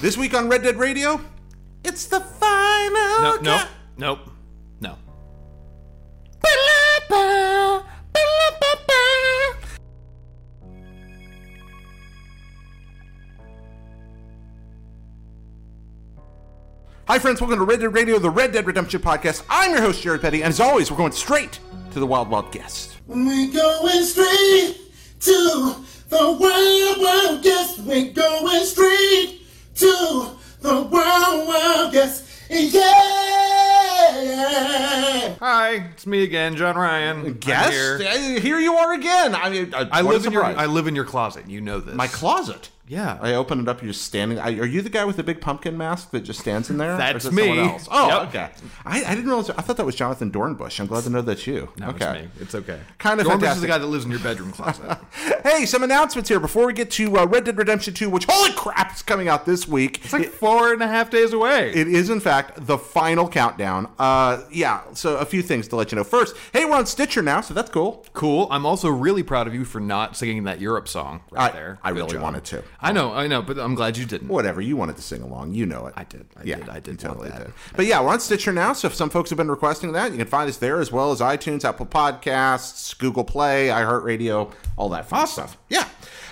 This week on Red Dead Radio, it's the final. No, nope, count- nope, no. Hi, friends. Welcome to Red Dead Radio, the Red Dead Redemption podcast. I'm your host, Jared Petty, and as always, we're going straight to the Wild Wild guest. We going straight to the wild, wild guest. We going straight to the wild, wild guest. Yeah. Hi, it's me again, John Ryan. I'm Guest? here. Here you are again. I mean, uh, I live in your I live in your closet. You know this. my closet. Yeah. I open it up. You're just standing. I, are you the guy with the big pumpkin mask that just stands in there? That's it me. Oh, Yep. okay. I, I didn't realize. I thought that was Jonathan Dornbush. I'm glad to know that's you. no, okay. it's me. It's okay. Kind of Dornbush is the guy that lives in your bedroom closet. Hey, some announcements here before we get to uh, Red Dead Redemption 2, which holy crap is coming out this week. It's like four and a half days away. It is, in fact, the final countdown. Uh, yeah, so a few things to let you know. First, hey, we're on Stitcher now, so that's cool. cool. I'm also really proud of you for not singing that Europe song right I- there. I Good really job. wanted to. I know, I know, but I'm glad you didn't. Whatever, you wanted to sing along. You know it. I did. I yeah, did. I did totally did. But yeah, we're on Stitcher now, so if some folks have been requesting that, you can find us there as well as iTunes, Apple Podcasts, Google Play, iHeartRadio, all that fun stuff. Yeah.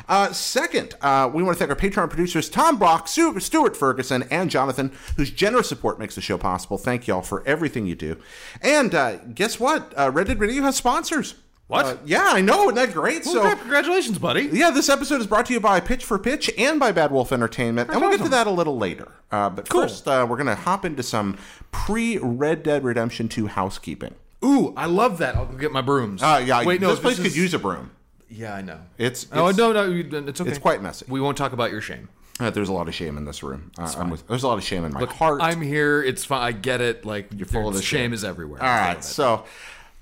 Uh, second, uh, we want to thank our Patreon producers Tom Brock, Stu- Stuart Ferguson, and Jonathan, whose generous support makes the show possible. Thank y'all for everything you do. And uh, guess what? Uh, Red Dead Radio has sponsors. What? Uh, yeah, I know. Isn't that great? Well, so. crap, congratulations, buddy. Yeah, this episode is brought to you by Pitch for Pitch and by Bad Wolf Entertainment, and we'll get to that a little later. Uh, but first, uh, we're going to hop into some pre Red Dead Redemption 2 housekeeping. Ooh, I love that. I'll go get my brooms. Uh, yeah, Wait, no, this place could is- use a broom. Yeah, I know. It's, Oh no, no, it's okay. it's quite messy. We won't talk about your shame. Uh, there's a lot of shame in this room. Uh, I'm with, there's a lot of shame in my heart. I'm here. It's fine. I get it. Like you're full of the shame shit. is everywhere. All right, so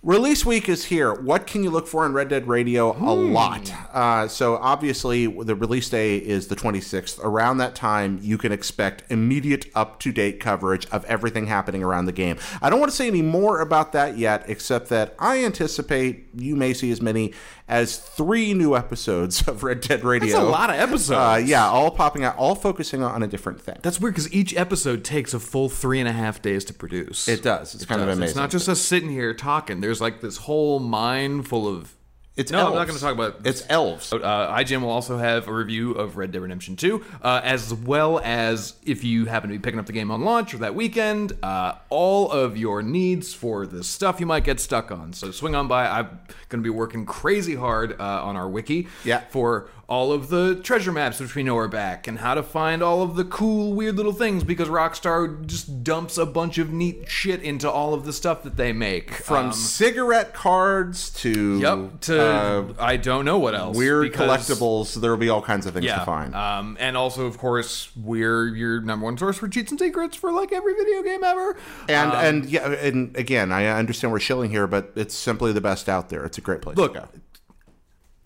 release week is here. What can you look for in Red Dead Radio? A lot. Uh, so obviously, the release day is the 26th. Around that time, you can expect immediate, up-to-date coverage of everything happening around the game. I don't want to say any more about that yet, except that I anticipate you may see as many as three new episodes of Red Dead Radio. That's a lot of episodes. Uh, yeah, all popping out, all focusing on a different thing. That's weird because each episode takes a full three and a half days to produce. It does. It's kind of amazing. It's not just us sitting here talking. There's like this whole mind full of. It's no. I'm not elves. going to talk about. It's elves. Uh, IGN will also have a review of Red Dead Redemption 2, uh, as well as if you happen to be picking up the game on launch or that weekend, uh, all of your needs for the stuff you might get stuck on. So swing on by. I'm going to be working crazy hard uh, on our wiki Yeah. for all of the treasure maps which we know are back and how to find all of the cool weird little things because Rockstar just dumps a bunch of neat shit into all of the stuff that they make From Um, cigarette cards to Yep. To uh, I don't know what else. weird because- collectibles. There will be all kinds of things Yeah. to find. Um, and also, of course, we're your number one source for cheats and secrets for like every video game ever. and um, and yeah, and again, I understand we're shilling here, but it's simply the best out there. It's a great place Look, to go.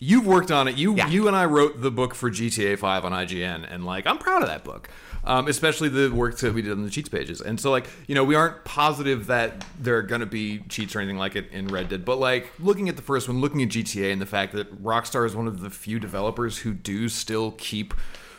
You've worked on it. You Yeah. you and I wrote the book for GTA 5 on IGN, and like I'm proud of that book, um, especially the work that we did on the cheats pages. And so like you know we aren't positive that there are gonna be cheats or anything like it in Red Dead, but like looking at the first one, looking at GTA, and the fact that Rockstar is one of the few developers who do still keep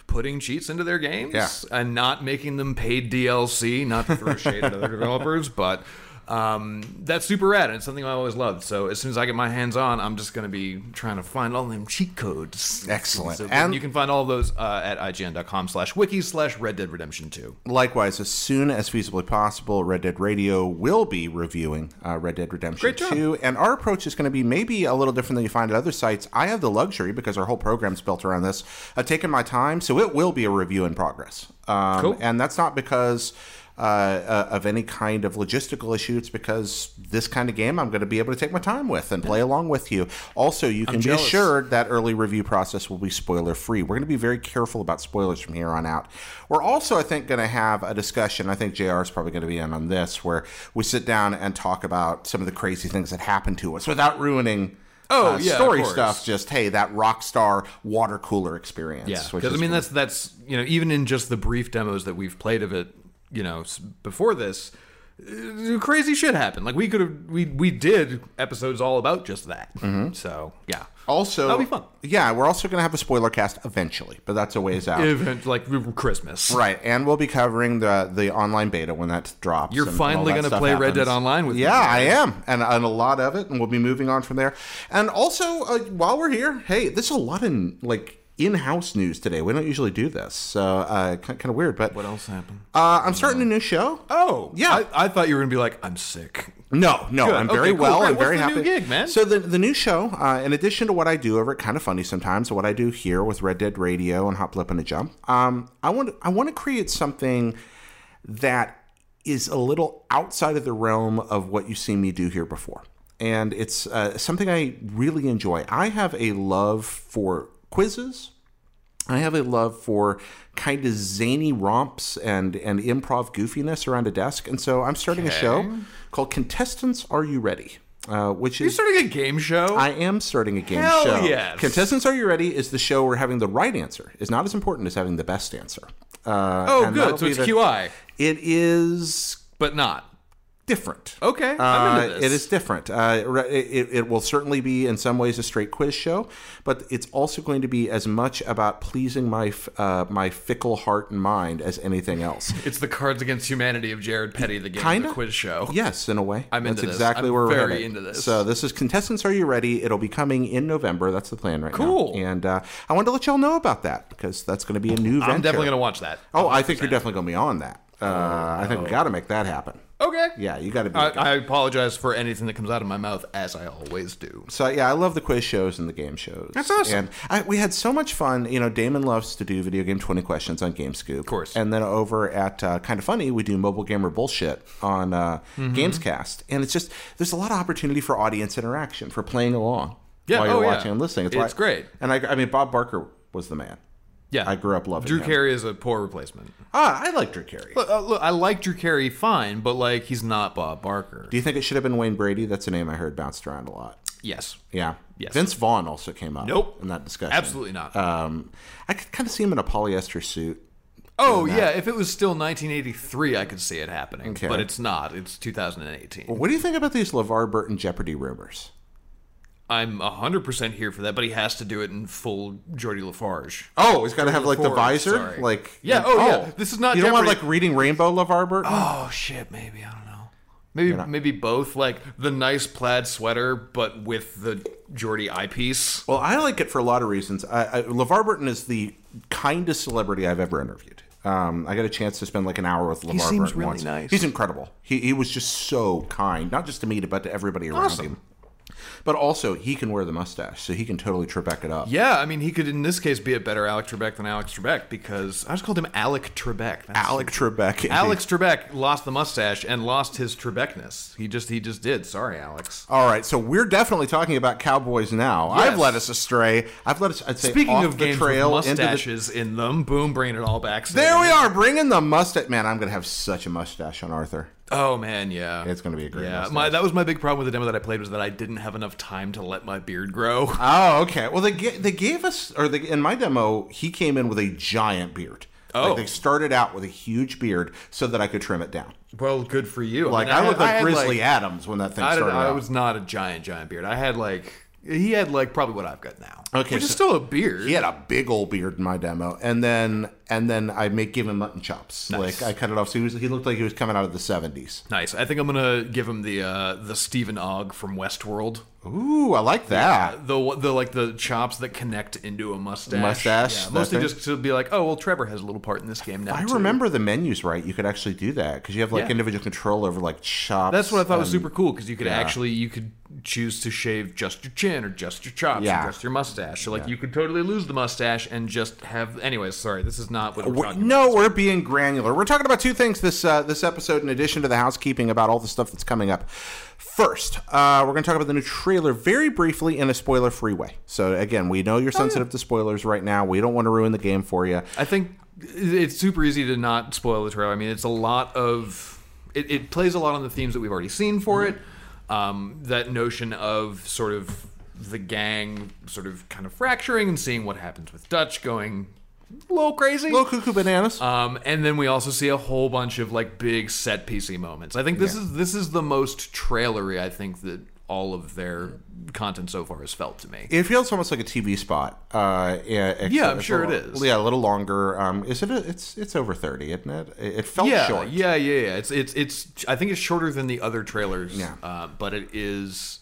putting cheats into their games Yeah. and not making them paid DLC, not to throw shade at other developers, but um, that's super rad and it's something I always loved. So as soon as I get my hands on, I'm just going to be trying to find all them cheat codes. Excellent. So And- you can find all of those uh, at ign.com slash wiki slash Red Dead Redemption 2. Likewise, as soon as feasibly possible, Red Dead Radio will be reviewing uh, Red Dead Redemption Great job. 2. And our approach is going to be maybe a little different than you find at other sites. I have the luxury, because our whole program's built around this, of taking my time. So it will be a review in progress. Um, Cool. And that's not because. Uh, uh, of any kind of logistical issue, it's because this kind of game I'm going to be able to take my time with and play along with you. Also, you can be jealous. assured that early review process will be spoiler free. We're going to be very careful about spoilers from here on out. We're also, I think, going to have a discussion. I think JR is probably going to be in on this, where we sit down and talk about some of the crazy things that happened to us without ruining. Oh, uh, yeah, story stuff. Just hey, that rock star water cooler experience. Yeah, because I mean cool. that's that's you know even in just the brief demos that we've played of it, you know, before this, uh, crazy shit happened. Like we could have, we we did episodes all about just that. Mm-hmm. So yeah, Also, That'll be fun. Yeah, we're also going to have a spoiler cast eventually, but that's a ways out. event like Christmas. Right, and we'll be covering the the online beta when that drops. You're finally all gonna stuff play Red Dead. Online with me, Yeah, I am, and, and a lot of it, and we'll be moving on from there. And also, uh, while we're here, hey, there's a lot of like in-house news today. We don't usually do this, so uh, kind, of weird. But What else happened? uh, I'm starting a new show. Oh Yeah. I, I thought you were gonna be like, I'm sick. No, no, Good. I'm very Okay, cool. well. Great. I'm very the happy. new gig, man? So the the new show, uh, in addition to what I do over at Kinda Funny sometimes, what I do here with Red Dead Radio and Hot Flip and a Jump, um, I want I want to create something that is a little outside of the realm of what you've seen me do here before, and it's uh, something I really enjoy. I have a love for quizzes. I have a love for kind of zany romps and and improv goofiness around a desk, and so I'm starting a show called Contestants Are You Ready? Uh, which is You're is starting a game show. I am starting a game Hell show. yes. Contestants Are You Ready? is the show where having the right answer is not as important as having the best answer. Uh, oh, good. So it's the- QI, It is but not. Different. Okay, I'm Uh, into this. It is different. Uh, it, it will certainly be, in some ways, a straight quiz show, but it's also going to be as much about pleasing my f- uh, my fickle heart and mind as anything else. It's the Cards Against Humanity of Jared Petty, the game, Kinda? the quiz show. Yes, in a way. I'm That's into this. exactly I'm where we're very headed. into this. So this is contestants. Are you ready? It'll be coming in November. That's the plan right Cool. now. And uh, I wanted to let y'all know about that because that's going to be a new venture. I'm definitely gonna watch that. Oh, I think you're definitely going to be on that. Uh, I think we got to make that happen. Okay. Yeah, you got to be. I, I apologize for anything that comes out of my mouth, as I always do. So yeah, I love the quiz shows and the game shows. That's awesome. And I, we had so much fun. You know, Damon loves to do video game twenty questions on GameScoop, of course. And then over at uh, Kinda Funny, we do mobile gamer bullshit on uh, Mm-hmm. Gamescast, and it's just there's a lot of opportunity for audience interaction for playing along Yeah, while you're oh, yeah. watching and listening. It's why- great. And I, I mean, Bob Barker was the man. Yeah, I grew up loving Drew him. Carey is a poor replacement. Ah, I like Drew Carey. Look, uh, look, I like Drew Carey fine, but like he's not Bob Barker. Do you think it should have been Wayne Brady? That's a name I heard bounced around a lot. yes, Yeah. Yes. Vince Vaughn also came up. Nope. In that discussion. absolutely not. Um, I could kind of see him in a polyester suit. oh yeah, if it was still 1983, I could see it happening, Okay. but it's not. It's 2018. What do you think about these LeVar Burton Jeopardy rumors? I'm 100% here for that, but he has to do it in full Geordi La Forge. Oh, he's got to have like the visor, sorry. like Yeah, oh, yeah. This is not You don't want like reading Rainbow LeVar Burton. Oh shit, maybe I don't know. Maybe maybe both, like the nice plaid sweater, but with the Geordi eyepiece. Well, I like it for a lot of reasons. I, I, LeVar Burton is the kindest celebrity I've ever interviewed. Um, I got a chance to spend like an hour with LeVar he seems Burton really once. nice. He's incredible. He, he was just so kind, not just to me, but to everybody around Awesome. him. But also, he can wear the mustache, so he can totally Trebek it up. Yeah, I mean, he could in this case be a better Alec Trebek than Alex Trebek because I just called him Alec Trebek. That's- Alec Trebek. Alex Trebek lost the mustache and lost his Trebekness. He just he just did. Sorry, Alex. All right, so we're definitely talking about cowboys now. Yes. I've led us astray. I've led us. I'd say Speaking of the games trail with into the mustaches in them, boom, bringing it all back. There we are, bringing the mustache. Man, I'm gonna have such a mustache on Arthur. Oh man, yeah, It's gonna be a great Yeah, mustache. my, that was my big problem with the demo that I played was that I didn't have enough time to let my beard grow. Oh, okay. Well, they they gave us, or they, in my demo, he came in with a giant beard. Oh. like they started out with a huge beard so that I could trim it down. Well, good for you. Like mean, I, had- looked like had, Grizzly Adams when that thing I, started I was not a giant, giant beard. I had like he had like probably what I've got now. Okay, which is so- still a beard. he had a big old beard in my demo, and then and then I make give him mutton chops. Nice. Like I cut it off, so he was he looked like he was coming out of the seventies. Nice. I think I'm gonna give him the uh, the Stephen Ogg from Westworld. Ooh, I like that. The the like the chops that connect into a mustache. Mustache, Yeah, mostly thing? just to be like, oh well, Trevor has a little part in this game now. I too. remember the menus right. You could actually do that because you have like Yeah. individual control over like chops. That's what I thought was super cool because you could yeah. actually you could choose to shave just your chin or just your chops Yeah. or just your mustache. So like you could totally lose the mustache and just have. Anyways, sorry, this is not what we're We're- talking no, we're being granular. We're talking about two things this uh, this episode, in addition to the housekeeping about all the stuff that's coming up. First, uh, we're going to talk about the new trailer very briefly in a spoiler-free way. So again, we know you're sensitive to spoilers right now. We don't want to ruin the game for you. I think it's super easy to not spoil the trailer. I mean, it's a lot of it, it plays a lot on the themes that we've already seen for it. Um, that notion of sort of the gang sort of kind of fracturing and seeing what happens with Dutch going a little crazy. Little cuckoo bananas. Um, and then we also see a whole bunch of like big set piecey moments. I think this is this is the most trailery I think that all of their content so far has felt to me. it feels almost like a TV spot. Uh, yeah, Yeah, I'm sure it is. Yeah, a little longer. Um, is it? A, it's it's over thirty, isn't it? It, it felt yeah, short. yeah, yeah, yeah. It's it's it's. I think it's shorter than the other trailers. Yeah. Uh, but it is.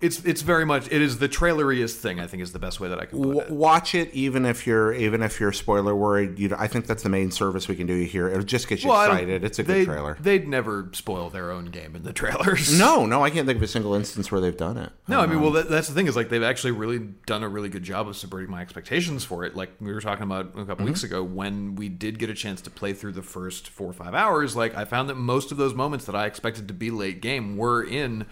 It's it's very much. It is the traileriest thing. I think is the best way that I can put W- it. watch it, even if you're even if you're spoiler worried. You, I think that's the main service we can do you here. It'll just get you I don't- excited. It's a good trailer. They'd never spoil their own game in the trailers. No, no, I can't think of a single instance where they've done it. No, I mean, um, well, that, that's the thing is like they've actually really done a really good job of subverting my expectations for it. Like we were talking about a couple weeks mm-hmm. ago when we did get a chance to play through the first four or five hours. Like I found that most of those moments that I expected to be late game were in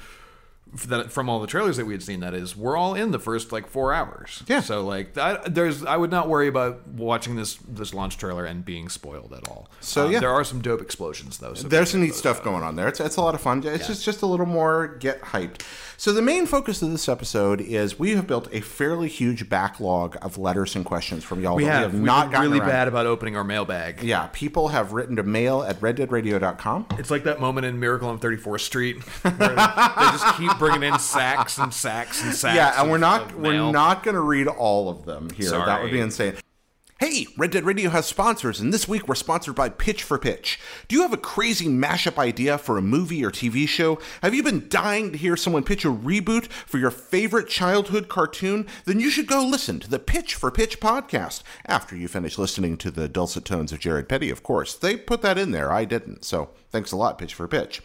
that from all the trailers that we had seen. That is, we're all in the first like four hours. Yeah. So like, that, there's I would not worry about watching this this launch trailer and being spoiled at all. So, Um, yeah. there are some dope explosions though. So There's some neat stuff going on there. It's, it's a lot of fun. It's just just a little more get hyped. So the main focus of this episode is we have built a fairly huge backlog of letters and questions from y'all we that have, we have we've not gotten really around. bad about opening our mailbag. Yeah, people have written to mail at reddeadradio.com. It's like that moment in Miracle on 34th Street where they just keep bringing in sacks and sacks and sacks. Yeah, and we're not we're mail. not going to read all of them here. That would be insane. Hey, Red Dead Radio has sponsors, and this week we're sponsored by Pitch for Pitch. Do you have a crazy mashup idea for a movie or TV show? Have you been dying to hear someone pitch a reboot for your favorite childhood cartoon? Then you should go listen to the Pitch for Pitch podcast after you finish listening to the dulcet tones of Jared Petty, of course. They put that in there, I didn't, so thanks a lot, Pitch for Pitch.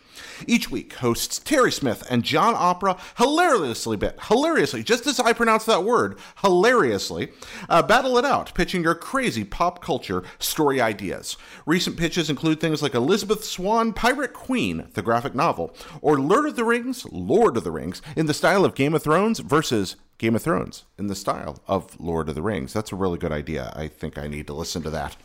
Each week, hosts Terry Smith and John Opera hilariously, bit hilariously, just as I pronounce that word, hilariously, uh, battle it out, pitching your crazy pop culture story ideas. Recent pitches include things like Elizabeth Swann, Pirate Queen, the graphic novel, or Lord of the Rings, Lord of the Rings, in the style of Game of Thrones versus Game of Thrones in the style of Lord of the Rings. That's a really good idea. I think I need to listen to that.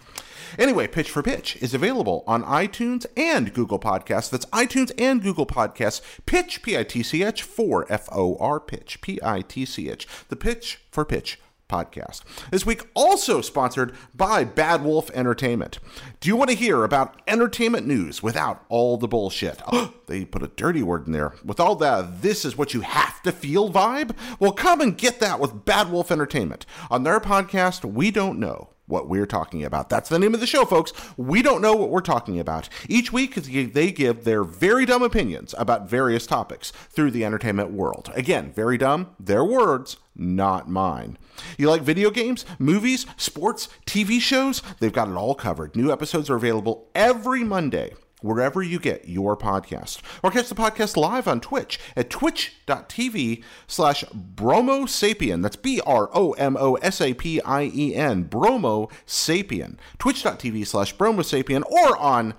Anyway, Pitch for Pitch is available on iTunes and Google Podcasts. That's iTunes and Google Podcasts. Pitch, P I T C H, for F O R Pitch, P I T C H. The Pitch for Pitch podcast. This week also sponsored by Bad Wolf Entertainment. Do you want to hear about entertainment news without all the bullshit? they put a dirty word in there. With all the this is what you have to feel vibe? Well, come and get that with Bad Wolf Entertainment. On their podcast, We Don't Know what we're talking about. That's the name of the show, folks. We don't know what we're talking about. Each week, they give their very dumb opinions about various topics through the entertainment world. Again, very dumb, their words, not mine. You like video games, movies, sports, TV shows? They've got it all covered. New episodes are available every Monday wherever you get your podcast. Or catch the podcast live on Twitch at twitch.tv slash bromo sapien. That's B R O M O S A P I E N, bromo sapien. Twitch.tv slash bromo sapien or on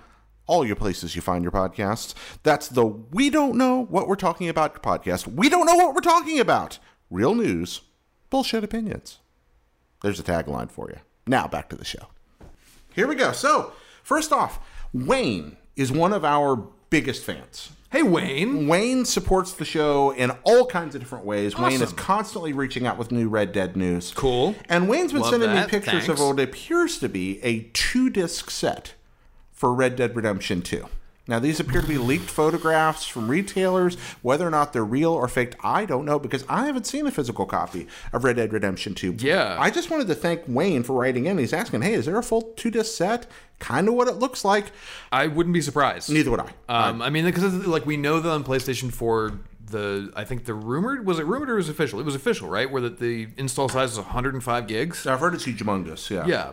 all your places you find your podcasts. That's the We Don't Know What We're Talking About podcast. We don't know what we're talking about. Real news, bullshit opinions. There's a tagline for you. Now back to the show. Here we go. So, first off, Wayne is one of our biggest fans. Hey Wayne, Wayne supports the show in all kinds of different ways. Wayne is constantly reaching out with new Red Dead news. Cool. And Wayne's been Love sending me that. pictures of what appears to be a two disc set for Red Dead Redemption 2. Now, these appear to be leaked photographs from retailers. Whether or not they're real or faked, I don't know because I haven't seen a physical copy of Red Dead Redemption 2. Yeah. I just wanted to thank Wayne for writing in. He's asking, hey, is there a full two disc set? Kind of what it looks like. I wouldn't be surprised. Neither would I. Um, I mean, because like we know that on PlayStation 4, the I think the rumored was it rumored or was it official? It was official, right? Where that the install size is 105 gigs. I've heard it's humongous. Yeah. Yeah.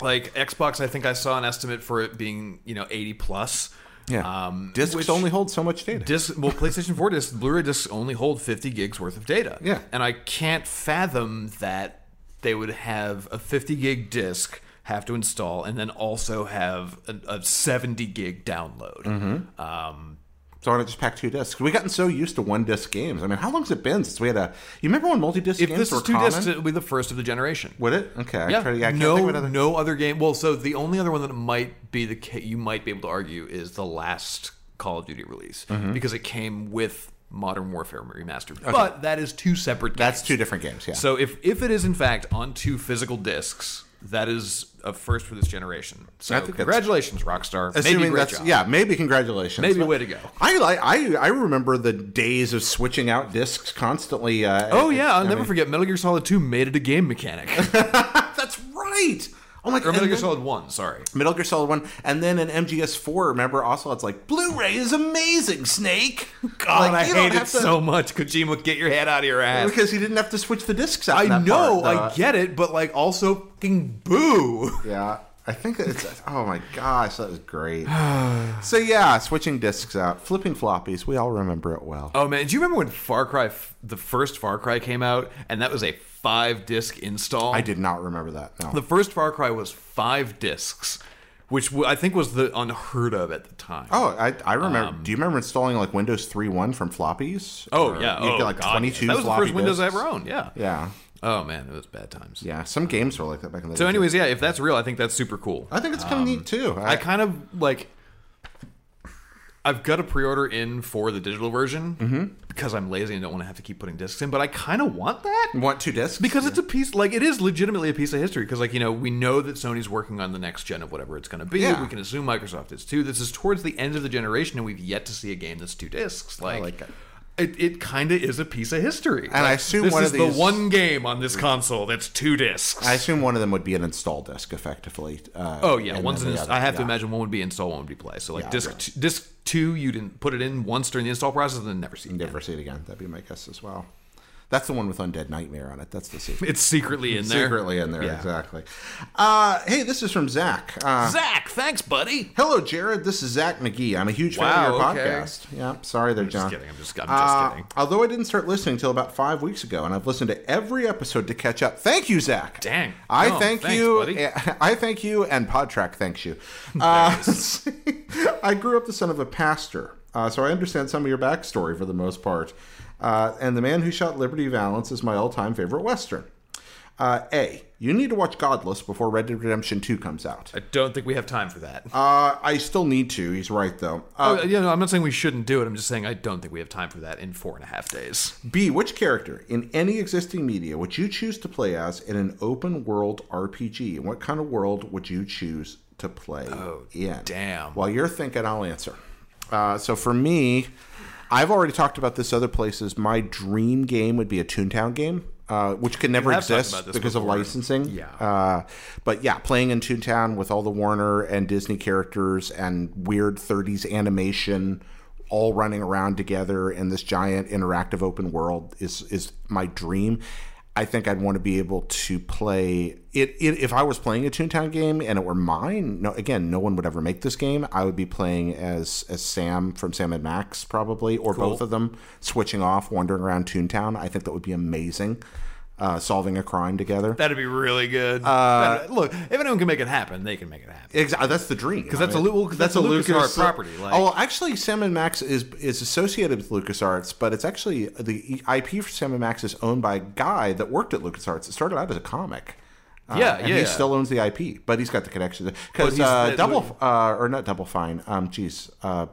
Like Xbox, I think I saw an estimate for it being you know 80 plus. Yeah. Um, Discs which- only hold so much data. Disc, well, PlayStation 4 discs, Blu-ray discs only hold 50 gigs worth of data. Yeah. And I can't fathom that they would have a 50 gig disc have to install and then also have a, a 70 gig download. Mm-hmm. Um, So I want to just pack two discs. We've gotten so used to one disc games. I mean, how long's it been since we had a? You remember when multi-disc if games this were is two common? discs, it'll be the first of the generation. Would it? Okay. I Yeah, try to- I can't no, think of another- no other game. Well, so the only other one that might be the ca- you might be able to argue is the last Call of Duty release Mm-hmm. because it came with Modern Warfare Remastered. But that is two separate. That's games. two different games. Yeah. So if if it is in fact on two physical discs, That is a first for this generation. So I think that's- congratulations, Rockstar. Assuming Maybe great that's job. yeah, maybe congratulations. Maybe But way to go. I like I I remember the days of switching out discs constantly. Uh, Oh yeah, I'll I never mean- forget Metal Gear Solid 2 made it a game mechanic. That's right. Oh my or god. Metal Gear Solid 1, sorry. Metal Gear Solid One, and then in MGS4, remember also it's like Blu-ray is amazing, Snake. God, Like, I you don't hate it to- so much. Kojima, get your head out of your ass. because he didn't have to switch the discs out. in I that know, part. I get it, but like also fucking boo. Yeah, I think it's. Oh my gosh, that was great. so yeah, switching discs out, flipping floppies. We all remember it well. Oh man, do you remember when Far Cry, the first Far Cry came out, and that was a five disc install? I did not remember that. No. The first Far Cry was five discs, which I think was the unheard of at the time. Oh, I, I remember. Um, do you remember installing like Windows 3.1 from floppies? Oh Or yeah, you oh, get like God, 22 yeah. That was the first Windows I ever owned. Yeah. Yeah, Oh man, it was bad times. yeah. Some games were like that back in the day. So, anyways, yeah, if that's real, I think that's super cool. I think it's kind of neat too. I kind of like. I've got a pre-order in for the digital version Mm-hmm. because I'm lazy and don't want to have to keep putting discs in. But I kind of want that want two discs because it's a piece like it is legitimately a piece of history because like you know we know that sony's working on the next gen of whatever it's going to be Yeah. we can assume microsoft is too this is towards the end of the generation and we've yet to see a game that's two discs like, like it. It, it kind of is a piece of history And I assume this one is of these- the one game on this console that's two discs I assume one of them would be an install disc, effectively. Uh, oh yeah one's an other- i have to imagine one would be install one would be play so like Yeah, disc right. t- disc two you didn't put it in once during the install process and then never see it again. Never see it again. That'd be my guess as well. That's the one with Undead Nightmare on it. That's the secret. it's secretly in there Secretly in there, Yeah. exactly. Uh, hey, this is from Zach. Uh, zach thanks buddy hello, Jared. This is Zach McGee. I'm a huge fan of your okay. podcast. Yeah, sorry there, John. kidding, I'm just- I'm just Uh, kidding. Although I didn't start listening until about five weeks ago, and I've listened to every episode to catch up. Thank you, Zach. Dang. I Oh, thank thanks, you. buddy. I thank you, and Podtrac thanks you. Uh, I grew up the son of a pastor, uh, so I understand some of your backstory for the most part. Uh, and the man who shot Liberty Valance is my all-time favorite western. Uh, a. You need to watch Godless before Red Dead Redemption 2 comes out. i don't think we have time for that Uh, I still need to. He's right, though. Uh, Oh, yeah, no, I'm not saying we shouldn't do it. I'm just saying I don't think we have time for that in four and a half days. B. Which character in any existing media would you choose to play as in an open world RPG? And what kind of world would you choose to play in? damn. While you're thinking, I'll answer. Uh, so for me, I've already talked about this other places. My dream game would be a Toontown game. Uh, which can never exist because of licensing. Yeah. Uh, but yeah, playing in Toontown with all the Warner and Disney characters and weird 30s animation all running around together in this giant interactive open world is is my dream. I think I'd want to be able to play it, it if I was playing a Toontown game and it were mine. No, again, no one would ever make this game. I would be playing as as Sam from Sam and Max probably, or both of them, switching off, wandering around Toontown. I think that would be amazing. Uh, solving a crime together. That'd be really good. Uh, look, if anyone can make it happen, they can make it happen. Exactly, that's the dream. Because that's a Lu- well, 'cause that's a LucasArts property, like- oh, well, actually, Sam and Max is is associated with LucasArts, but it's actually the IP for Sam and Max is owned by a guy that worked at LucasArts. It started out as a comic. Uh, Yeah, and yeah. He still owns the IP, but he's got the connection because he's uh, Double uh, or not Double Fine. Um, geez, uh,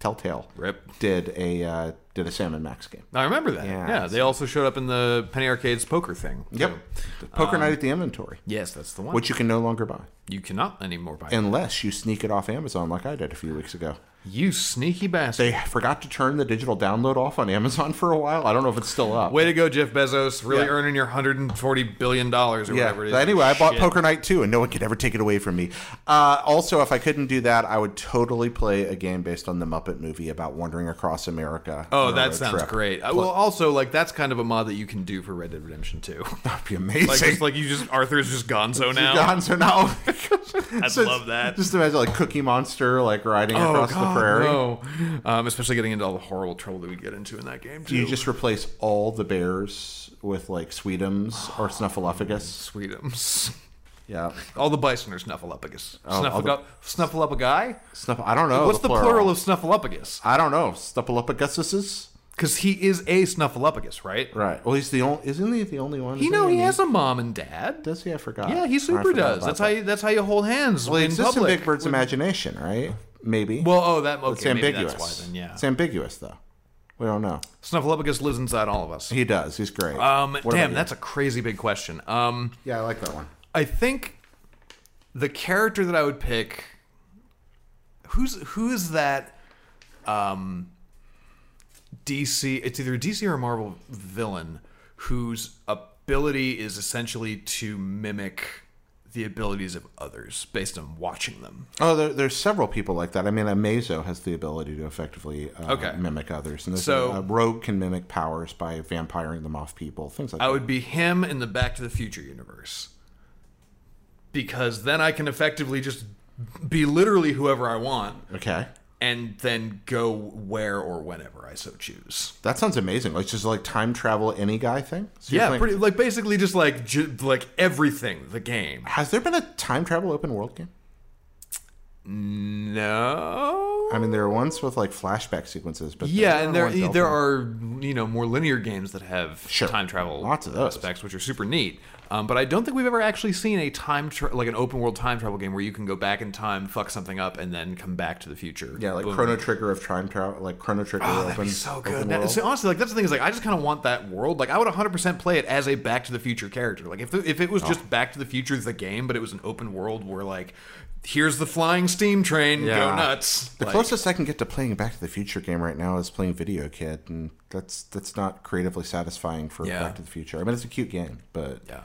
Telltale Rip. did a uh, did a Sam and Max game. I remember that. Yeah, Yeah, they also showed up in the Penny Arcade's poker thing. Yep, So, Poker Um, Night at the Inventory, yes, that's the one. which you can no longer buy you cannot anymore buy. unless you sneak it off Amazon, like I did a few weeks ago. You sneaky bastard. They forgot to turn the digital download off on Amazon for a while. I don't know if it's still up. Way to go, Jeff Bezos! Really Yeah. earning your 140 billion dollars or yeah. whatever it is. But anyway, I bought Shit. Poker Night 2, and no one could ever take it away from me. Uh, also, if I couldn't do that, I would totally play a game based on the Muppet movie about wandering across America. Oh, that sounds trip. great. Uh, well, also like that's kind of a mod that you can do for Red Dead Redemption 2. That'd be amazing. like just like you just Arthur's just Gonzo now. Gone, so now I'd So love that. Just imagine like Cookie Monster like riding across the prairie. Oh, no. Um, especially getting into all the horrible trouble that we get into in that game too. You just replace all the bears with like Sweetums or Snuffleupagus. Sweetums. Yeah, All the bison are Snuffleupagus. all the- Snuffleupagus. Snuffleupagus? Snuff. I don't know. What's the plural, of Snuffleupagus? I don't know. Snuffleupaguses. Because he is a Snuffleupagus, right? Right. Well, he's the only. Isn't he the only one? You know he a- has a mom and dad. Does he? I forgot. Yeah, he super does. That's that. how you, that's how you hold hands Well, it's just in. Big Bird's imagination, right? Maybe. Well, oh, that it's okay. Maybe ambiguous. that's why then. Yeah, It's ambiguous, though. We don't know. Snuffleupagus lives inside all of us. He does. He's great. Um, What about damn, you? that's a crazy big question. Um, yeah. I like that one. I think the character that I would pick who's who's that um DC it's either a DC or a Marvel villain whose ability is essentially to mimic the abilities of others based on watching them. Oh, there, there's several people like that. I mean, Amazo has the ability to effectively uh, Okay. mimic others, and So- a, a rogue can mimic powers by vampiring them off people, things like that. I that. would be him in the Back to the Future universe. Because then I can effectively just be literally whoever I want Okay, and then go where or whenever I so choose. that sounds amazing. Like just like time travel, any guy thing. So Yeah, playing- pretty like basically just like ju- like everything the game. Has there been a time travel open world game? No. I mean, there are ones with like flashback sequences, but Yeah, and there there are you know more linear games that have Sure. time travel Lots of those. aspects, which are super neat. Um, but I don't think we've ever actually seen a time tra- like an open world time travel game where you can go back in time, fuck something up, and then come back to the future. yeah, like Boom. Chrono Trigger of time travel, like Chrono Trigger. Oh, open, that'd be so good. World. see, honestly, like that's the thing is like I just kind of want that world. Like I would 100% play it as a Back to the Future character. Like if the, if it was Oh. just Back to the Future the game, but it was an open world where like here's the flying steam train, Yeah. go nuts. The Like, closest I can get to playing a Back to the Future game right now is playing Video Kid, and that's that's not creatively satisfying for Yeah. Back to the Future. I mean, it's a cute game, but Yeah.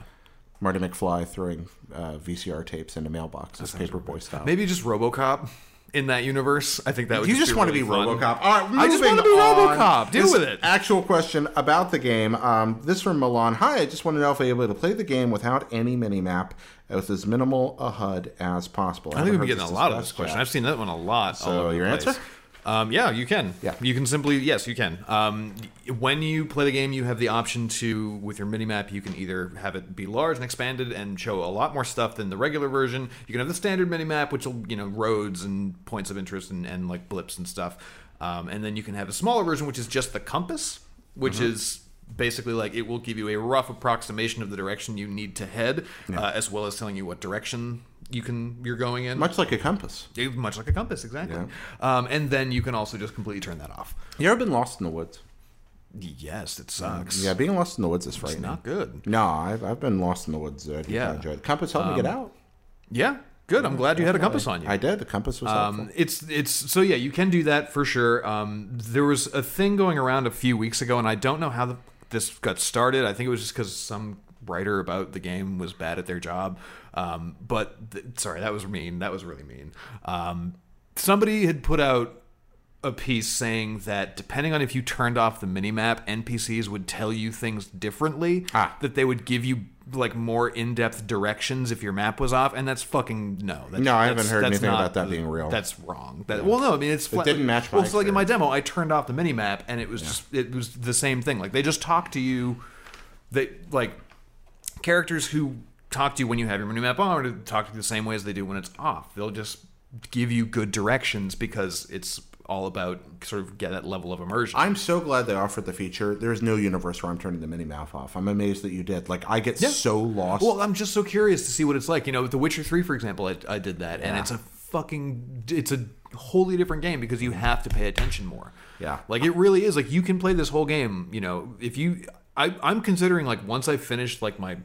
Marty McFly throwing uh, VCR tapes into mailboxes, Paperboy style. Maybe just RoboCop in that universe. I think that would be you just, just be want really to be fun. RoboCop. All right, I just wanna be on. RoboCop. Deal This with it. Actual question about the game. Um, this from Milan. Hi, I just want to know if I'm able to play the game without any mini map with as minimal a HUD as possible. I think we've been getting a lot of this question. I've seen that one a lot. So, your answer? Um, yeah, you can. Yeah. you can simply yes, you can. Um, when you play the game, you have the option to with your mini map. You can either have it be large and expanded and show a lot more stuff than the regular version. You can have the standard mini map, which will you know roads and points of interest and, and like blips and stuff. Um, and then you can have a smaller version, which is just the compass, which Mm-hmm. is basically like it will give you a rough approximation of the direction you need to head, uh, as well as telling you what direction you can you're going in. Much like a compass. Much like a compass, exactly. Um, and then you can also just completely turn that off. You ever been lost in the woods? Yes, it sucks. Yeah, being lost in the woods is it's frightening. not good. No, I've, I've been lost in the woods. I Yeah. yeah. enjoyed. Compass helped me get out. Yeah, good. I'm glad you had a compass on you. I did. The compass was Um, helpful. it's it's so yeah, you can do that for sure. Um, there was a thing going around a few weeks ago, and I don't know how the, this got started. I think it was just because some writer about the game was bad at their job. Um, but th- sorry, that was mean. That was really mean. Um, somebody had put out a piece saying that depending on if you turned off the minimap, NPCs would tell you things differently. Ah. That they would give you like more in-depth directions if your map was off, and that's fucking no. That's, No, I haven't heard anything not about that being real. That's wrong. That, Well, no, I mean it's flat, didn't match my Well, so like in my demo, I turned off the minimap, and it was just it was the same thing. Like they just talk to you. They like characters who talk to you when you have your mini map on, or talk to you the same way as they do when it's off. They'll just give you good directions because it's all about sort of get that level of immersion. I'm so glad they offered the feature. There's no universe where I'm turning the mini map off. I'm amazed that you did. Like I get so lost. Well, I'm just so curious to see what it's like. You know, with The Witcher Three, for example, I, I did that, and Yeah. it's a fucking, it's a wholly different game because you have to pay attention more. Yeah. like it really is. Like you can play this whole game. You know, if you, I, I'm considering like once I finished like my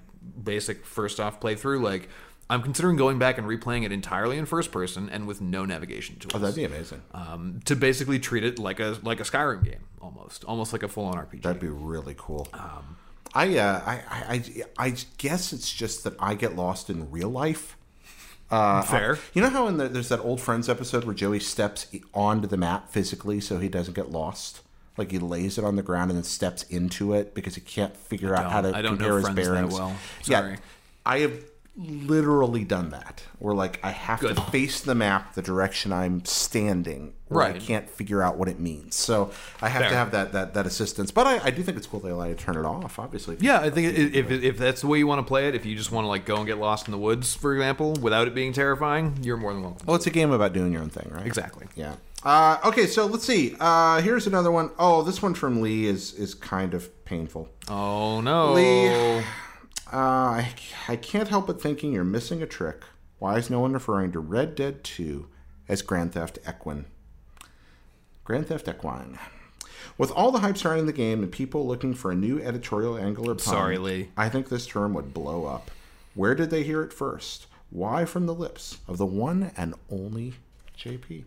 basic first off playthrough, like. I'm considering going back and replaying it entirely in first person and with no navigation tools. oh, that'd be amazing. um, to basically treat it like a like a Skyrim game, almost, almost like a full on RPG. That'd be really cool. Um, I, uh, I, I, I, I guess it's just that I get lost in real life. Uh, Fair. You know how in the, there's that old Friends episode where Joey steps onto the map physically so he doesn't get lost. Like he lays it on the ground and then steps into it because he can't figure out how to I don't know compare his Friends that well. Sorry. Yeah, I have literally done that. Where like I have Good. to face the map the direction I'm standing, or I can't figure out what it means. So I have Fair. to have that that, that assistance. But I, I do think it's cool they allow you to turn it off. Obviously, Yeah, I think if, if that's the way you want to play it, if you just want to like go and get lost in the woods, for example, without it being terrifying, you're more than welcome. Well, it's a game about doing your own thing, right? Exactly. Yeah. Uh, okay, so let's see. Uh, here's another one. Oh, this one from Lee is is kind of painful. Oh no! Lee. Uh, I, I can't help but thinking you're missing a trick. Why is no one referring to Red Dead 2 as Grand Theft Equine? Grand Theft Equine. With all the hype surrounding the game and people looking for a new editorial angle or pun, Sorry, Lee. I think this term would blow up. Where did they hear it first? Why from the lips of the one and only JP?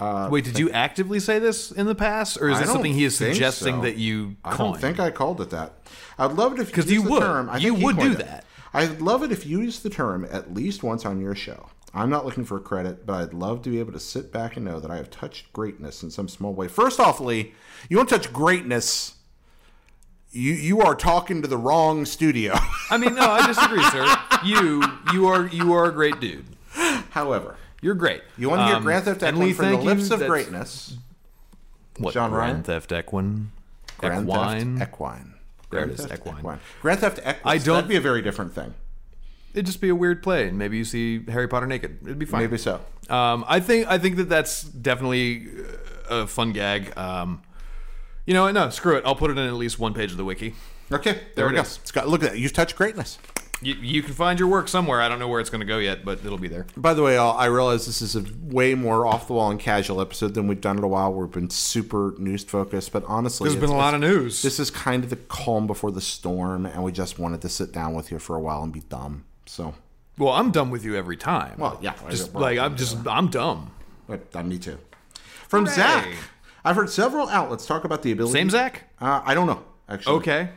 Uh, Wait, did you actively say this in the past, or is I this something he is suggesting so. that you I coined? don't think I called it that. I'd love it if 'Cause used you the would. Term. I You would do it. that. I'd love it if you used the term at least once on your show. I'm not looking for credit, but I'd love to be able to sit back and know that I have touched greatness in some small way. First off, Lee, you want to touch greatness. You you are talking to the wrong studio. I mean, no, I disagree, sir. You you are you are a great dude. However, You're great. you want to hear Um, Grand Theft Equine from the lips of greatness. What, John Ryan? Grand Theft Equine. Grand Equine. Theft Equine. There it Grand is, Theft Equine. Grand Theft Equine. I don't- That'd be a very different thing. It'd just be a weird play, and maybe you see Harry Potter naked. It'd be fine. Maybe so. Um, I think I think that that's definitely a fun gag. Um, you know, no, screw it. I'll put it in at least one page of the wiki. Okay, there, There we it go. is. It's got, look at that. You've touched greatness. You, you can find your work somewhere. I don't know where it's going to go yet, but it'll be there. By the way, I'll- I realize this is a way more off the wall and casual episode than we've done in a while. We've been super news focused, but honestly, There's been a lot of news. This is kind of the calm before the storm, and we just wanted to sit down with you for a while and be dumb. So, Well, I'm dumb with you every time. Well, yeah, just we're- like I'm just I'm dumb. but uh, me too. From Hooray. Zach, I've heard several outlets talk about the ability. Same Zach? Uh, I don't know. Actually, Okay.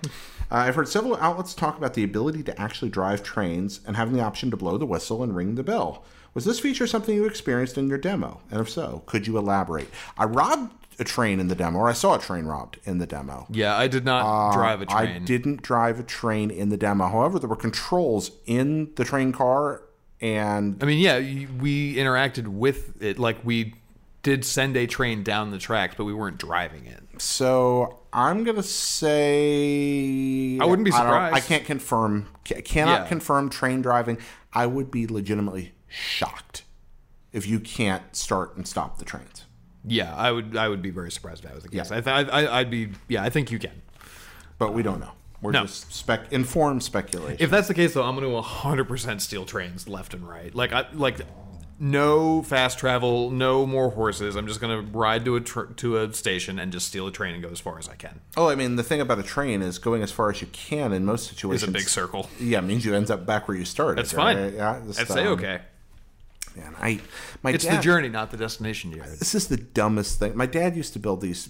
Uh, I've heard several outlets talk about the ability to actually drive trains and having the option to blow the whistle and ring the bell. Was this feature something you experienced in your demo? And if so, could you elaborate? I robbed a train in the demo, or I saw a train robbed in the demo. Yeah, I did not drive a train. I didn't drive a train in the demo. However, there were controls in the train car, and I mean, yeah, we interacted with it. Like we did send a train down the tracks, but we weren't driving it. so I'm gonna say I wouldn't be surprised. I, can't confirm. ca- Cannot Yeah. confirm train driving. I would be legitimately shocked if you can't start and stop the trains. Yeah, I would. I would be very surprised if that was the case. Yeah. I, th- I, I'd be. Yeah, I think you can. But we don't know. We're No. just spec informed speculation. If that's the case, though, I'm going to 100% steal trains left and right. Like, I like no fast travel, no more horses. I'm just going to ride to a tr- to a station and just steal a train and go as far as I can. oh, I mean, the thing about a train is going as far as you can in most situations. It's a big circle. Yeah, it means you end up back where you started. That's fine. right? Yeah, just, I'd say um, okay. Man, I my It's dad, the journey, not the destination, Jared. This is the dumbest thing. My dad used to build these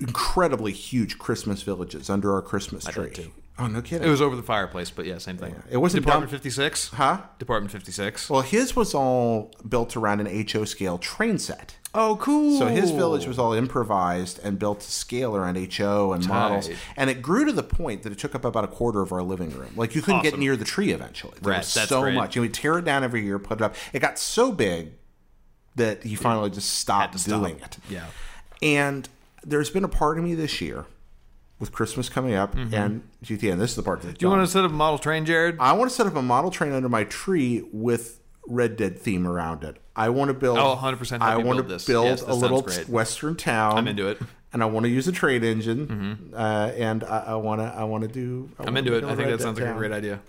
incredibly huge Christmas villages under our Christmas tree. Oh no kidding! It was over the fireplace, but yeah, same thing. It wasn't Department 56. Huh? Department 56. well, his was all built around an HO scale train set. Oh, cool. So his village was all improvised and built to scale around HO and models, and it grew to the point that it took up about a quarter of our living room. Like you couldn't get near the tree eventually. There Right, was so great. much. You would tear it down every year, put it up. It got so big that he finally just stopped to stop. doing it. Yeah. And there's been a part of me this year with Christmas coming up and GTA, and this is the part that Mm-hmm. Do you want to set up a model train, Jared? I want to set up a model train under my tree with Red Dead theme around it. I want to build. I'll 100% I want build to this. build Yes, a little great. western town. I'm into it. Mm-hmm. and I want to use a trade engine. Uh, and I, I want to. I want to do. I I'm into it. I think Red that sounds Dead like a great idea.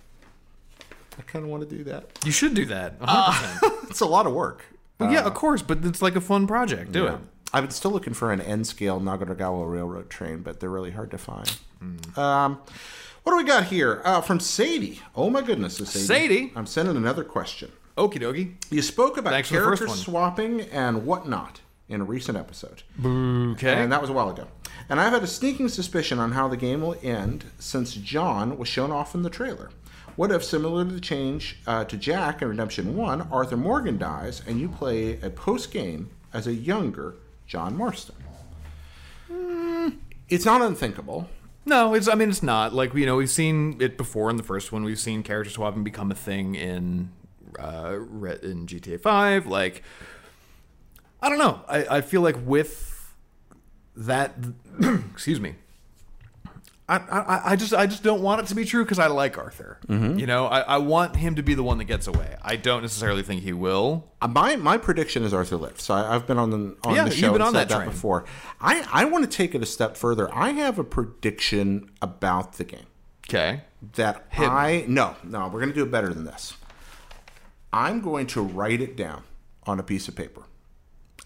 I kind of want to do that. You should do that. 100%. It's a lot of work. Well, yeah, of course, but it's like a fun project. Do Yeah. it. I've been still looking for an N scale Nagaragawa railroad train, but they're really hard to find. Hmm. Um, what do we got here? Uh, from Sadie. Oh my goodness, Sadie. Sadie? I'm sending another question. Okie dokie. You spoke about Thanks character swapping and whatnot in a recent episode. Okay. And that was a while ago. And I've had a sneaking suspicion on how the game will end since John was shown off in the trailer. What if, similar to the change uh, to Jack in Redemption 1, Arthur Morgan dies and you play a post game as a younger John Marston? Hmm. It's not unthinkable. No, it's. I mean, it's not like you know we've seen it before in the first one. We've seen character swapping become a thing in uh, in GTA Five. Like, I don't know. I, I feel like with that, excuse me. I, I, I just I just don't want it to be true because I like Arthur. Mm-hmm. You know, I, I want him to be the one that gets away. I don't necessarily think he will. Uh, My my prediction is Arthur lives. So I, I've been on the on Yeah, the you've show been and on said that that, before. I I want to take it a step further. I have a prediction about the game Okay. that Him. I no no we're gonna do it better than this. I'm going to write it down on a piece of paper,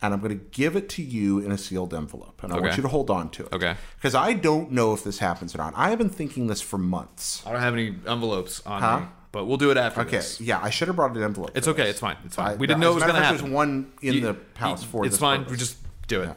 and I'm going to give it to you in a sealed envelope, and I want you to hold on to it. Okay. Because I don't know if this happens or not. I have been thinking this for months. I don't have any envelopes on Huh? me, but we'll do it after Okay. this. Yeah, I should have brought an envelope. It's okay. this. It's fine. It's fine. I- we didn't know it was going to happen. There's one in You- the house you- for It's fine. purpose. We just do it.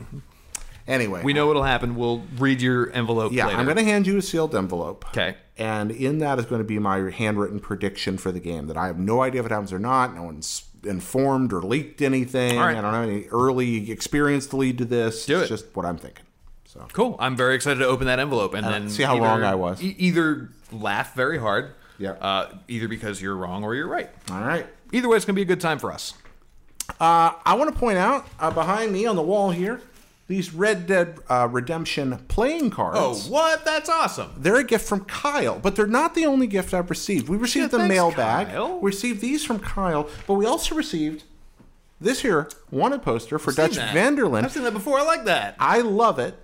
Anyway, We know what'll happen. We'll read your envelope Yeah, later. I'm going to hand you a sealed envelope. Okay. And in that is going to be my handwritten prediction for the game that I have no idea if it happens or not. No one's informed or leaked anything. Right. I don't have any early experience to lead to this. Do it's it. just what I'm thinking. So Cool. I'm very excited to open that envelope and then see how either- wrong I was. e- either laugh very hard, Yeah. uh, either because you're wrong or you're right. all right. Either way, it's gonna be a good time for us. Uh, I want to point out uh, behind me on the wall here these Red Dead uh, Redemption playing cards. Oh, what? That's awesome. They're a gift from Kyle, but they're not the only gift I've received. We received the thanks, mailbag. Kyle. We received these from Kyle, but we also received this here wanted poster for Dutch Seen that. van der Linde. I've seen that before. I like that. I love it.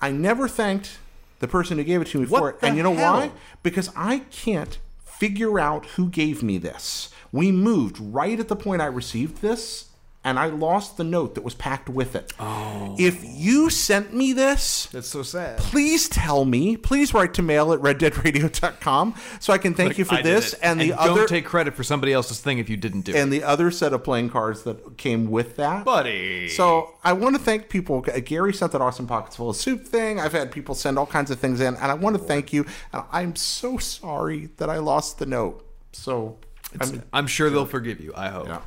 I never thanked the person who gave it to me for it. And you know hell? why? Because I can't figure out who gave me this. We moved right at the point I received this, and I lost the note that was packed with it. Oh. If you sent me this, That's so sad. please tell me. Please write to mail at reddeadradio.com so I can thank you for I did this it. and the don't other take credit for somebody else's thing if you didn't do it, and the other set of playing cards that came with that. buddy. So I want to thank people. Gary sent that awesome pockets full of soup thing. I've had people send all kinds of things in, and I want to thank you. And I'm so sorry that I lost the note. So I'm, I'm sure they'll forgive you. I hope. Yeah.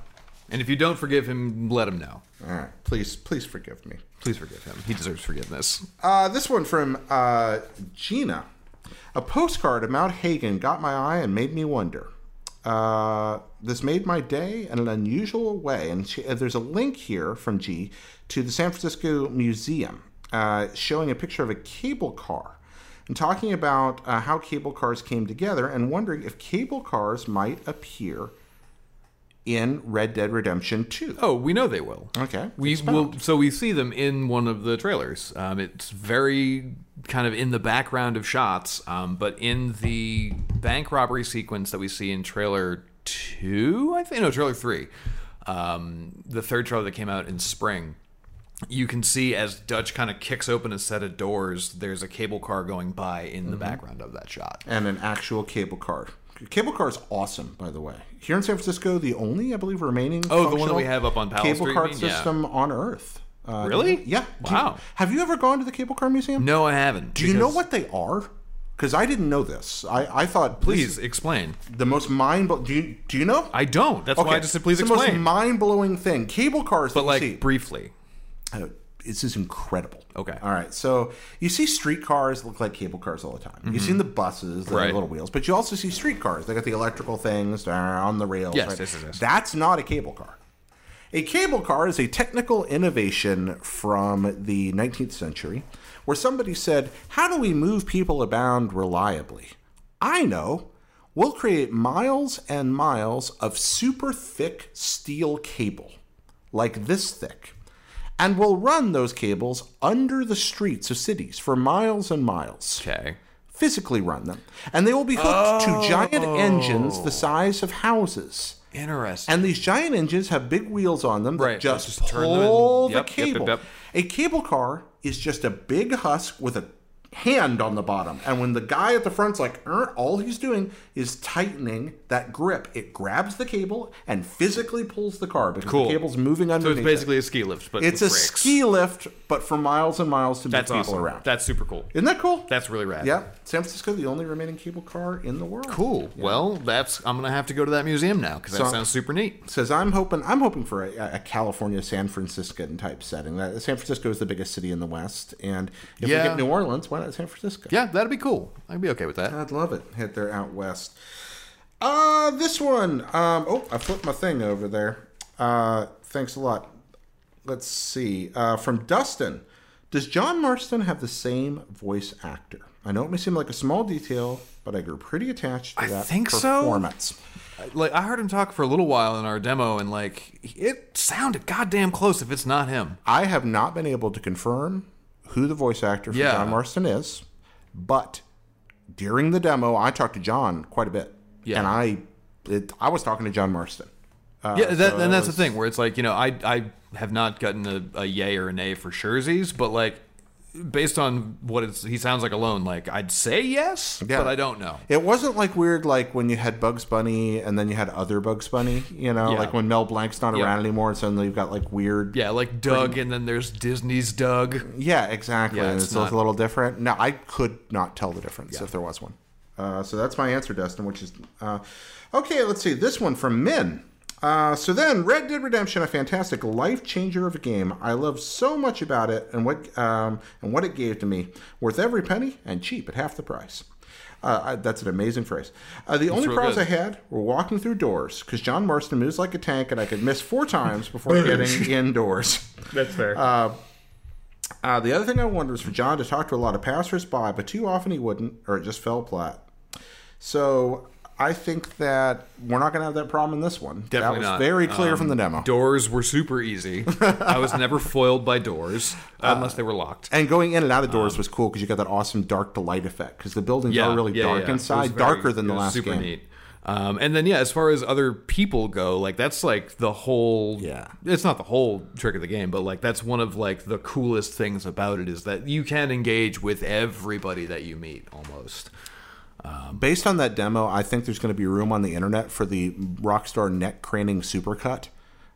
And if you don't forgive him, let him know. all right. Please, please forgive me. Please forgive him. He deserves forgiveness. Uh, this one from uh, Gina. A postcard of Mount Hagen got my eye and made me wonder. Uh, this made my day in an unusual way. And she, uh, there's a link here from G to the San Francisco Museum uh, showing a picture of a cable car and talking about uh, how cable cars came together and wondering if cable cars might appear in Red Dead Redemption 2. Oh, we know they will. Okay. We Expound. will. So we see them in one of the trailers. Um, it's very kind of in the background of shots, um, but in the bank robbery sequence that we see in trailer two, I think no, trailer three, um, the third trailer that came out in spring. You can see as Dutch kind of kicks open a set of doors, there's a cable car going by in Mm-hmm. the background of that shot. and an actual cable car. Cable car is awesome, by the way. Here in San Francisco, the only, I believe, remaining Oh, the one that we have up on Powell cable Street, card mean? Yeah. system on Earth. Uh, Really? Yeah. Do you- Wow. have you ever gone to the cable car museum? No, I haven't. Do you know what they are? Because I didn't know this. I, I thought Please explain. the most mind. Do you do you know? I don't. That's why I just said please it's the most mind blowing thing. Cable cars, but like briefly. uh, this is incredible. Okay. All right. So you see streetcars look like cable cars all the time. You've seen the buses, the Right. little wheels, but you also see streetcars. They got the electrical things on the rails. Yes, right? yes, yes, yes. That's not a cable car. A cable car is a technical innovation from the 19th century where somebody said, How do we move people around reliably? I know. We'll create miles and miles of super thick steel cable, like this thick, and we'll run those cables under the streets of cities for miles and miles Okay. physically run them. And they will be hooked to giant oh. engines the size of houses. Interesting. And these giant engines have big wheels on them that Right, just, just turn them and- pull the yep, yep, yep, cable. yep. A cable car is just a big husk with a hand on the bottom. And when the guy at the front's like, er, all he's doing is tightening that grip. It grabs the cable and physically pulls the car because Cool. the cable's moving underneath. so it's it. basically a ski lift, but It's a brakes. ski lift, but for miles and miles to move That's people awesome. around. That's super cool. Isn't that cool? That's really rad. Yeah, San Francisco, the only remaining cable car in the world. Cool. Well, that's I'm gonna have to go to that museum now because that So- sounds super neat. Says I'm hoping I'm hoping for a, a California San Franciscan type setting. That San Francisco is the biggest city in the West, and if Yeah. we get New Orleans, why not San Francisco? Yeah, that'd be cool. I'd be okay with that. I'd love it. Hit there out west. Uh this one. Um, oh, I flipped my thing over there. Uh, thanks a lot. Let's see. Uh, from Dustin. Does John Marston have the same voice actor? I know it may seem like a small detail, but I grew pretty attached to that. I that think so. performance. Like I heard him talk for a little while in our demo, and like it sounded goddamn close. If it's not him, I have not been able to confirm who the voice actor for Yeah. John Marston is, but during the demo, I talked to John quite a bit. Yeah. And I, it, I was talking to John Marston Uh, Yeah, that, so and that's was- the thing where it's like you know I I have not gotten a, a yay or a nay for Scherzies, but like based on what it's he sounds like alone, like I'd say yes, Yeah. but I don't know. It wasn't like weird, like when you had Bugs Bunny and then you had other Bugs Bunny. You know, Yeah. like when Mel Blanc's not Yeah. around anymore, and suddenly you've got like weird. Yeah, like Doug, and then there's Disney's Doug. Yeah, exactly. Yeah, and it's it's, not- a little different. No, I could not tell the difference if there was one. Uh, so that's my answer, Dustin. Which is uh, okay. Let's see this one from Min. Uh, so then, Red Dead Redemption, a fantastic life changer of a game. I love so much about it and what um, and what it gave to me. Worth every penny and cheap at half the price. Uh, I, that's an amazing phrase. Uh, the only problems good. I had were walking through doors because John Marston moves like a tank, and I could miss four times before getting indoors. That's fair. Uh, the other thing I wanted was for John to talk to a lot of passersby, but too often he wouldn't, or it just fell flat. So I think that we're not going to have that problem in this one. Definitely that was not. very clear Um, from the demo. Doors were super easy. I was never foiled by doors Uh, unless they were locked. and going in and out of doors was cool because you got that awesome dark to light effect because the buildings are really dark It was inside, very- darker than the last super game. neat. Um, and then yeah, as far as other people go, like that's like the whole. Yeah. it's not the whole trick of the game, but like that's one of like the coolest things about it is that you can engage with everybody that you meet almost. Based on that demo, I think there's going to be room on the internet for the Rockstar neck craning supercut.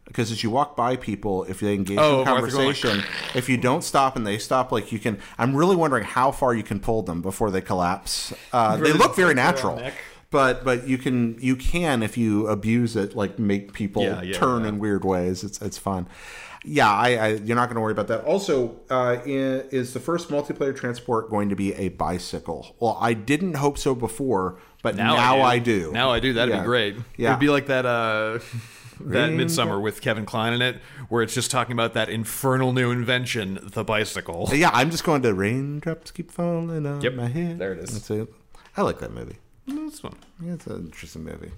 Because as you walk by people, if they engage Oh, in conversation, if you don't stop and they stop, like you can. I'm really wondering how far you can pull them before they collapse. Uh, they look very natural, neck? But but you can you can if you abuse it, like make people Yeah, yeah, turn yeah. in weird ways. It's it's fun. Yeah, I, I you're not going to worry about that. Also, uh, is the first multiplayer transport going to be a bicycle? Well, I didn't hope so before, but now, I, do. Now I do. That'd be great. Yeah. It'd be like that. Uh, that Midsummer with Kevin Kline in it, where it's just talking about that infernal new invention, the bicycle. Yeah, I'm just going to raindrops keep falling on Yep, my head. there it is. That's it. I like that movie. That's fun. Yeah, it's an interesting movie.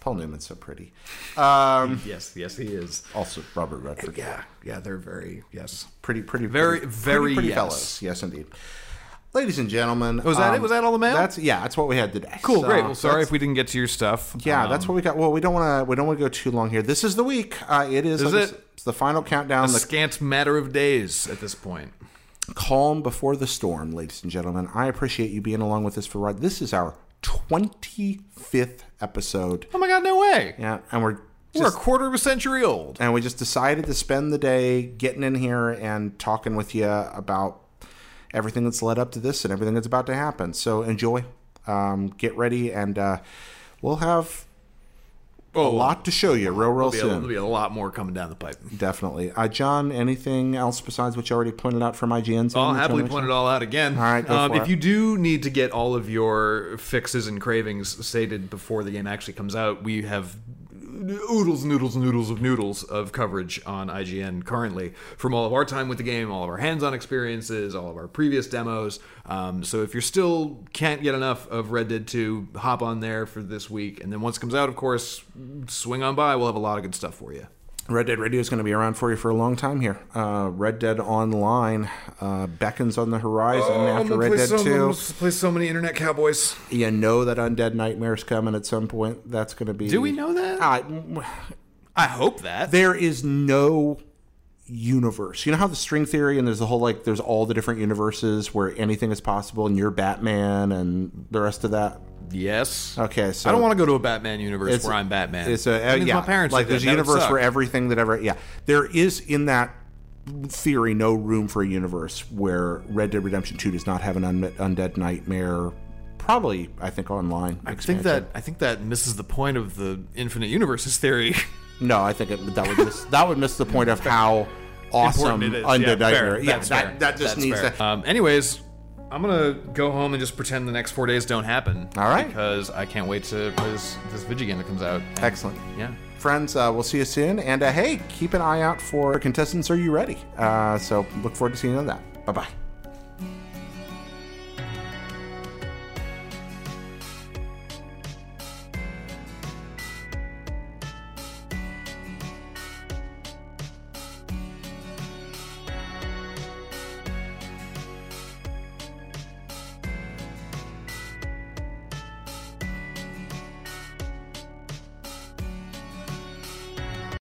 Paul Newman's so pretty. Um, Yes, yes, he is. also, Robert Redford. Yeah, yeah, they're very yes. Pretty, pretty, Very- pretty, very pretty, pretty yes. fellows. Yes, indeed. Ladies and gentlemen, Was that it? um, Was that all the mail? That's yeah. That's what we had today. Cool, So great. Well, sorry if we didn't get to your stuff. Yeah, Um, that's what we got. Well, we don't want to. We don't want to go too long here. This is the week. Uh, it is. Is like it? It's the final countdown. a The scant matter of days at this point. calm before the storm, ladies and gentlemen. I appreciate you being along with us for ride. This is our twenty fifth episode. Oh my god, no way! Yeah, and we're We're a quarter of a century old. and we just decided to spend the day getting in here and talking with you about everything that's led up to this and everything that's about to happen. So enjoy, um, get ready, and uh, we'll have Oh, a lot to show you real, real There'll be, a, there'll be a lot more coming down the pipe. Definitely, uh, John. Anything else besides what you already pointed out from IGN? I'll happily point it all out again. All right, go um, if it. you do need to get all of your fixes and cravings stated before the game actually comes out, we have oodles and noodles and noodles of noodles of coverage on IGN currently from all of our time with the game, all of our hands-on experiences, all of our previous demos. Um, so if you're still can't get enough of Red Dead 2, hop on there for this week, and then once it comes out, of course, swing on by. We'll have a lot of good stuff for you. Red Dead Radio is going to be around for you for a long time here. Uh, Red Dead Online uh, beckons on the horizon Oh, after Red Dead 2. play so many internet cowboys. You know that Undead Nightmare's coming at some point. That's going to be. Do we know that? I, I hope that. there is no universe. You know how the string theory and there's the whole like there's all the different universes where anything is possible and you're Batman and the rest of that. Yes. Okay, so I don't want to go to a Batman universe where I'm Batman. It's a uh, yeah, my parents like there's a universe for everything that ever. Yeah, there is in that theory no room for a universe where Red Dead Redemption Two does not have an un- undead nightmare. Probably, I think online. I think that I think that misses the point of the infinite universes theory. no, I think it, that would miss, that would miss the point of how awesome it is. undead yeah, nightmare. fair. Yeah, that, that just That's needs fair. to. Um, anyways, I'm gonna go home and just pretend the next four days don't happen. All right. Because I can't wait to play this this video game that comes out. Excellent. Yeah. Friends, uh, we'll see you soon. And uh, hey, keep an eye out for contestants. Are you ready? Uh, so look forward to seeing you on that. Bye bye.